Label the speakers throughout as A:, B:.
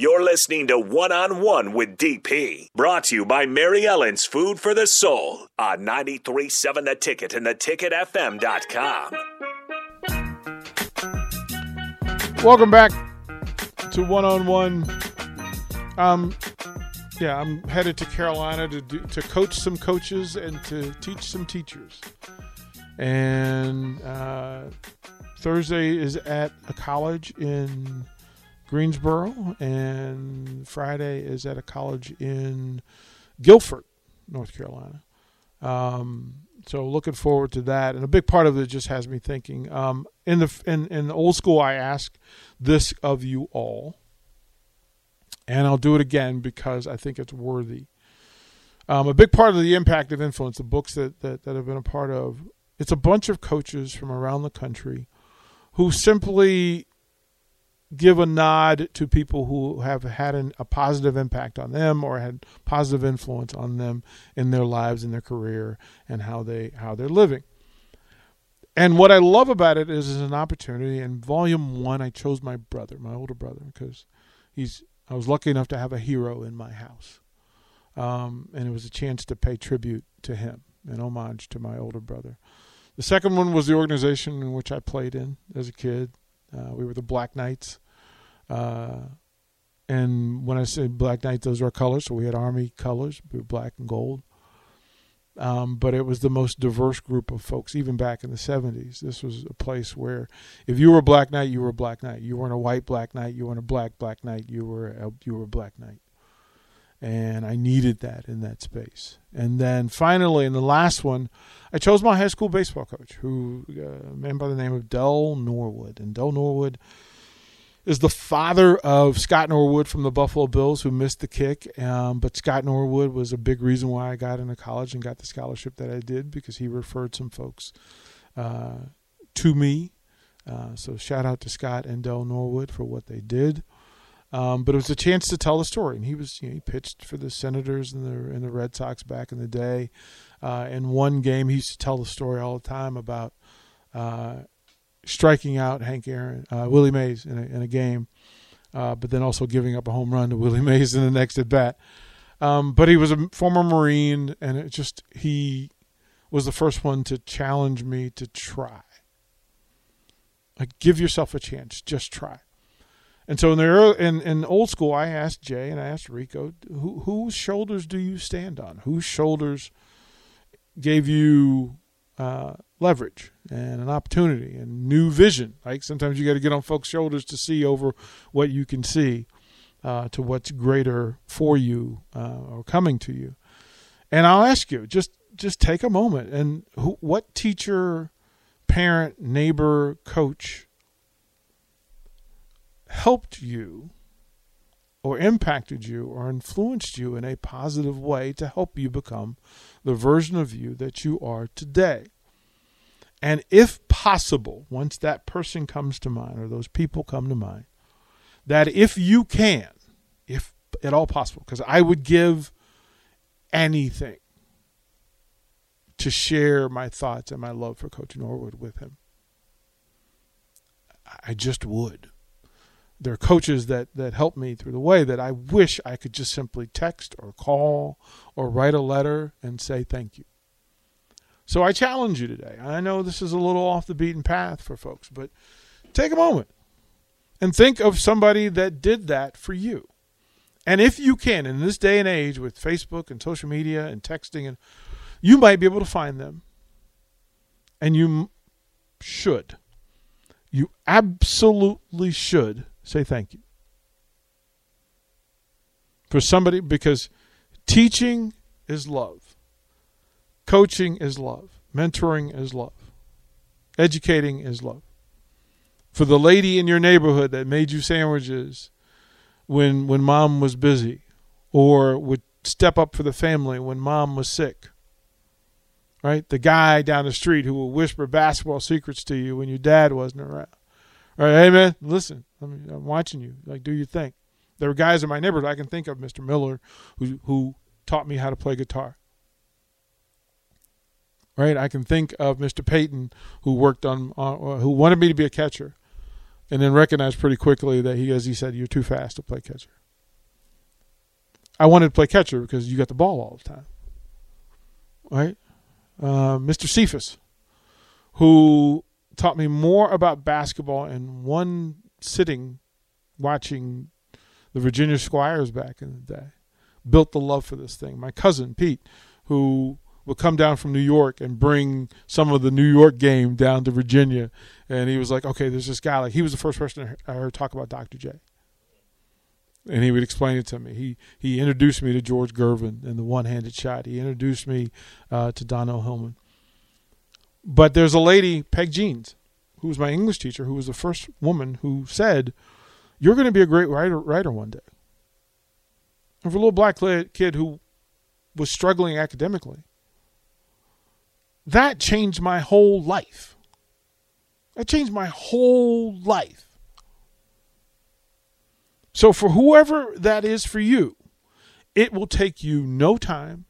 A: You're listening to One on One with DP, brought to you by Mary Ellen's Food for the Soul on 937 The Ticket and theticketfm.com.
B: Welcome back to One on One. Um, yeah, I'm headed to Carolina to do, to coach some coaches and to teach some teachers. And uh, Thursday is at a college in Greensboro, and Friday is at a college in Guilford, North Carolina. Um, so looking forward to that, and a big part of it just has me thinking. Um, in the in in the old school, I ask this of you all, and I'll do it again because I think it's worthy. Um, a big part of the impact of influence, the books that, that that I've been a part of, it's a bunch of coaches from around the country who simply give a nod to people who have had an, a positive impact on them or had positive influence on them in their lives in their career and how they how they're living. And what I love about it is, is an opportunity. In volume one, I chose my brother, my older brother, because he's I was lucky enough to have a hero in my house, um, and it was a chance to pay tribute to him, an homage to my older brother. The second one was the organization in which I played in as a kid. Uh, we were the Black Knights. Uh, and when I say Black Knights, those are our colors. So we had Army colors, black and gold. Um, but it was the most diverse group of folks, even back in the 70s. This was a place where if you were a black knight, you were a black knight. You weren't a white black knight, you weren't a black black knight, you were a, you were a black knight. And I needed that in that space. And then finally, in the last one, I chose my high school baseball coach, who uh, a man by the name of Dell Norwood. And Dell Norwood is the father of Scott Norwood from the Buffalo Bills, who missed the kick. Um, but Scott Norwood was a big reason why I got into college and got the scholarship that I did because he referred some folks uh, to me. Uh, so shout out to Scott and Dell Norwood for what they did. Um, but it was a chance to tell the story, and he was you know, he pitched for the Senators and the and the Red Sox back in the day. Uh, in one game, he used to tell the story all the time about uh, striking out Hank Aaron, uh, Willie Mays in a, in a game, uh, but then also giving up a home run to Willie Mays in the next at bat. Um, but he was a former Marine, and it just he was the first one to challenge me to try. Like, give yourself a chance, just try. And so in the early, in, in old school, I asked Jay and I asked Rico, who, whose shoulders do you stand on? Whose shoulders gave you uh, leverage and an opportunity and new vision. Like sometimes you got to get on folks' shoulders to see over what you can see uh, to what's greater for you uh, or coming to you. And I'll ask you, just just take a moment and who, what teacher, parent, neighbor, coach helped you or impacted you or influenced you in a positive way to help you become the version of you that you are today. And if possible, once that person comes to mind or those people come to mind, that if you can, if at all possible, because I would give anything to share my thoughts and my love for Coach Norwood with him. I just would there are coaches that that help me through the way that I wish I could just simply text or call or write a letter and say thank you. So I challenge you today. I know this is a little off the beaten path for folks, but take a moment and think of somebody that did that for you. And if you can, in this day and age with Facebook and social media and texting, and you might be able to find them, and you should. You absolutely should say thank you. For somebody, because teaching is love, coaching is love, mentoring is love, educating is love. For the lady in your neighborhood that made you sandwiches when when mom was busy, or would step up for the family when mom was sick. Right? The guy down the street who will whisper basketball secrets to you when your dad wasn't around. All right, hey man, listen, I'm watching you. Like, do your thing. There are guys in my neighborhood I can think of, Mr. Miller, who who taught me how to play guitar. Right, I can think of Mr. Payton, who worked on, uh, who wanted me to be a catcher, and then recognized pretty quickly that he, as he said, you're too fast to play catcher. I wanted to play catcher because you got the ball all the time. Right? Uh, Mr. Cephas, who taught me more about basketball in one sitting watching the Virginia Squires back in the day. Built the love for this thing. My cousin, Pete, who would come down from New York and bring some of the New York game down to Virginia. And he was like, okay, there's this guy. Like, he was the first person I heard talk about Dr. J and he would explain it to me. He he introduced me to George Gervin and the one-handed shot. He introduced me uh, to Darnell Hillman. But there's a lady, Peg Jeans, who was my English teacher, who was the first woman who said, "You're going to be a great writer writer one day." And for a little black kid who was struggling academically, that changed my whole life. That changed my whole life. So, for whoever that is for you, it will take you no time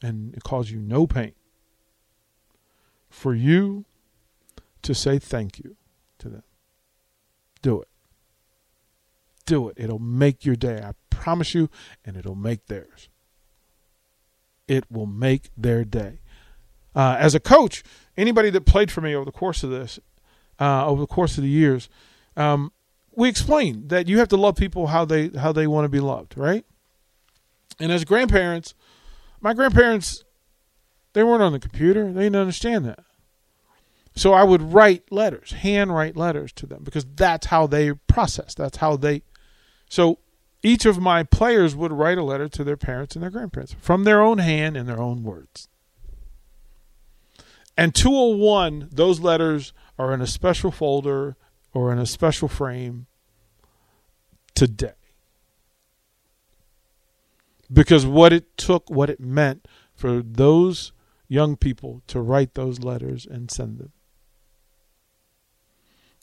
B: and it cause you no pain for you to say thank you to them. Do it. Do it. It'll make your day. I promise you, and it'll make theirs. It will make their day. Uh, as a coach, anybody that played for me over the course of this, uh, over the course of the years, um, we explained that you have to love people how they how they want to be loved, right? And as grandparents, my grandparents they weren't on the computer. They didn't understand that. So I would write letters, handwrite letters to them because that's how they process. That's how they So each of my players would write a letter to their parents and their grandparents from their own hand in their own words. And 201, those letters are in a special folder or in a special frame today. Because what it took, what it meant for those young people to write those letters and send them.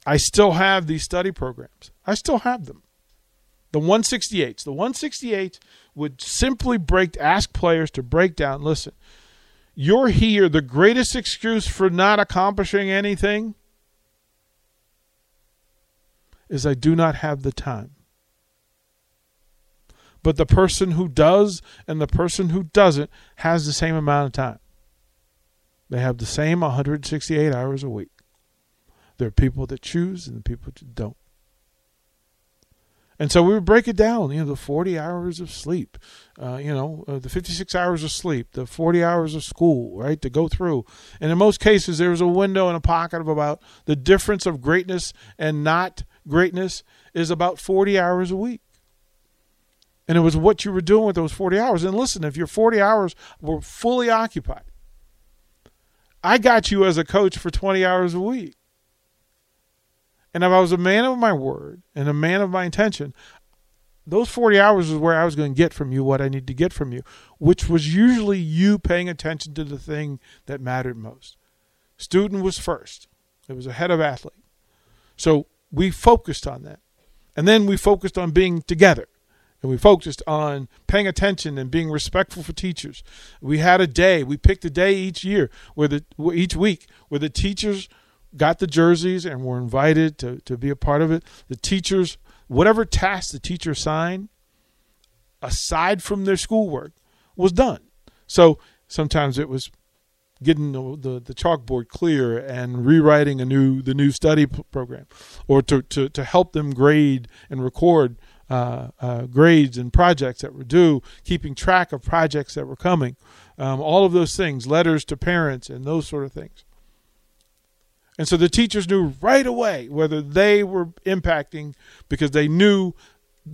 B: I still have these study programs. I still have them. The 168s. The 168s would simply break, ask players to break down listen, you're here. The greatest excuse for not accomplishing anything is I do not have the time. But the person who does and the person who doesn't has the same amount of time. They have the same 168 hours a week. There are people that choose and the people that don't. And so we would break it down, you know, the 40 hours of sleep, uh, you know, uh, the 56 hours of sleep, the 40 hours of school, right, to go through. And in most cases, there was a window and a pocket of about the difference of greatness and not greatness is about 40 hours a week. And it was what you were doing with those 40 hours. And listen, if your 40 hours were fully occupied, I got you as a coach for 20 hours a week. And if I was a man of my word and a man of my intention, those 40 hours is where I was going to get from you what I need to get from you, which was usually you paying attention to the thing that mattered most. Student was first, it was ahead of athlete. So we focused on that. And then we focused on being together. And we focused on paying attention and being respectful for teachers. We had a day, we picked a day each year where the each week where the teachers got the jerseys and were invited to, to be a part of it. The teachers, whatever task the teacher assigned, aside from their schoolwork, was done. So sometimes it was getting the, the, the, chalkboard clear and rewriting a new the new study p- program, or to, to, to help them grade and record uh, uh, grades and projects that were due, keeping track of projects that were coming, um, all of those things, letters to parents and those sort of things. And so the teachers knew right away whether they were impacting because they knew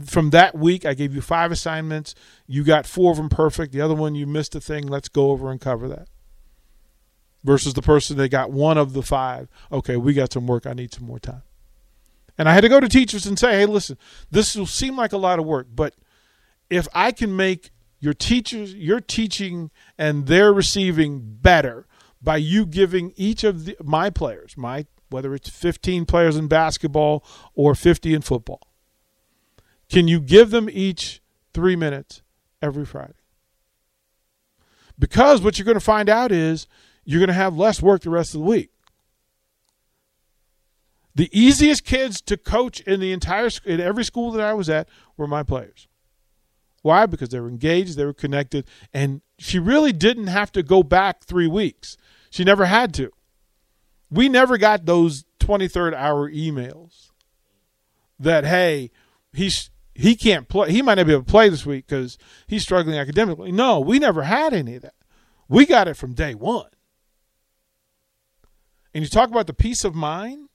B: from that week I gave you five assignments, you got four of them perfect, the other one you missed a thing, let's go over and cover that versus the person that got one of the five. Okay, we got some work. I need some more time. And I had to go to teachers and say, hey, listen, this will seem like a lot of work, but if I can make your teachers, your teaching and their receiving better by you giving each of the, my players, my whether it's 15 players in basketball or 50 in football, can you give them each three minutes every Friday? Because what you're going to find out is you're going to have less work the rest of the week. The easiest kids to coach in the entire in every school that I was at were my players. Why? Because they were engaged, they were connected, and she really didn't have to go back three weeks. She never had to. We never got those 23rd hour emails that, hey, he's he can't play. He might not be able to play this week because he's struggling academically. No, we never had any of that. We got it from day one. And you talk about the peace of mind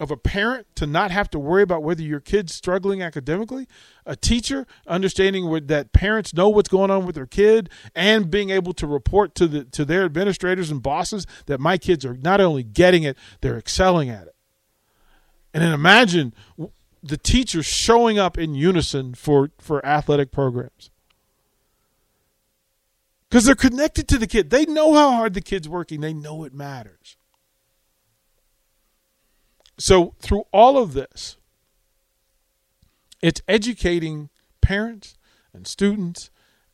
B: of a parent to not have to worry about whether your kid's struggling academically, a teacher understanding that parents know what's going on with their kid and being able to report to the to their administrators and bosses that my kids are not only getting it, they're excelling at it. And then imagine the teachers showing up in unison for for athletic programs. Cuz they're connected to the kid. They know how hard the kid's working. They know it matters. So, through all of this, it's educating parents and students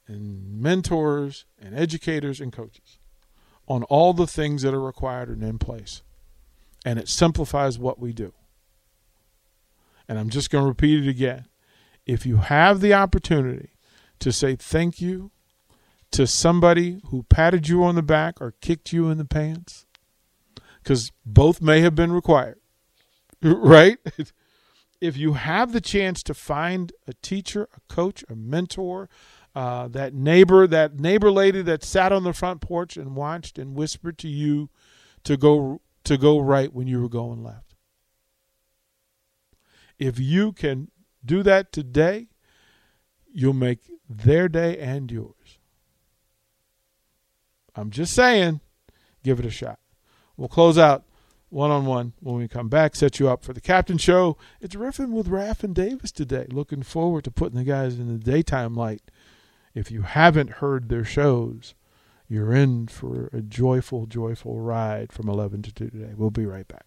B: and mentors and educators and coaches on all the things that are required and in place. And it simplifies what we do. And I'm just going to repeat it again. If you have the opportunity to say thank you to somebody who patted you on the back or kicked you in the pants, because both may have been required, right? if you have the chance to find a teacher, a coach, a mentor, uh, that neighbor, that neighbor lady that sat on the front porch and watched and whispered to you to go to go right when you were going left. If you can do that today, you'll make their day and yours. I'm just saying, give it a shot. We'll close out one on one when we come back. Set you up for the captain show. It's riffing with Raff and Davis today. Looking forward to putting the guys in the daytime light. If you haven't heard their shows, you're in for a joyful, joyful ride from 11 to 2 today. We'll be right back.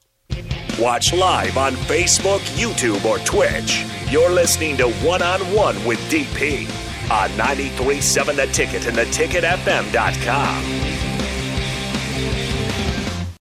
A: Watch live on Facebook, YouTube, or Twitch. You're listening to One on One with DP on 937 The Ticket and theticketfm.com.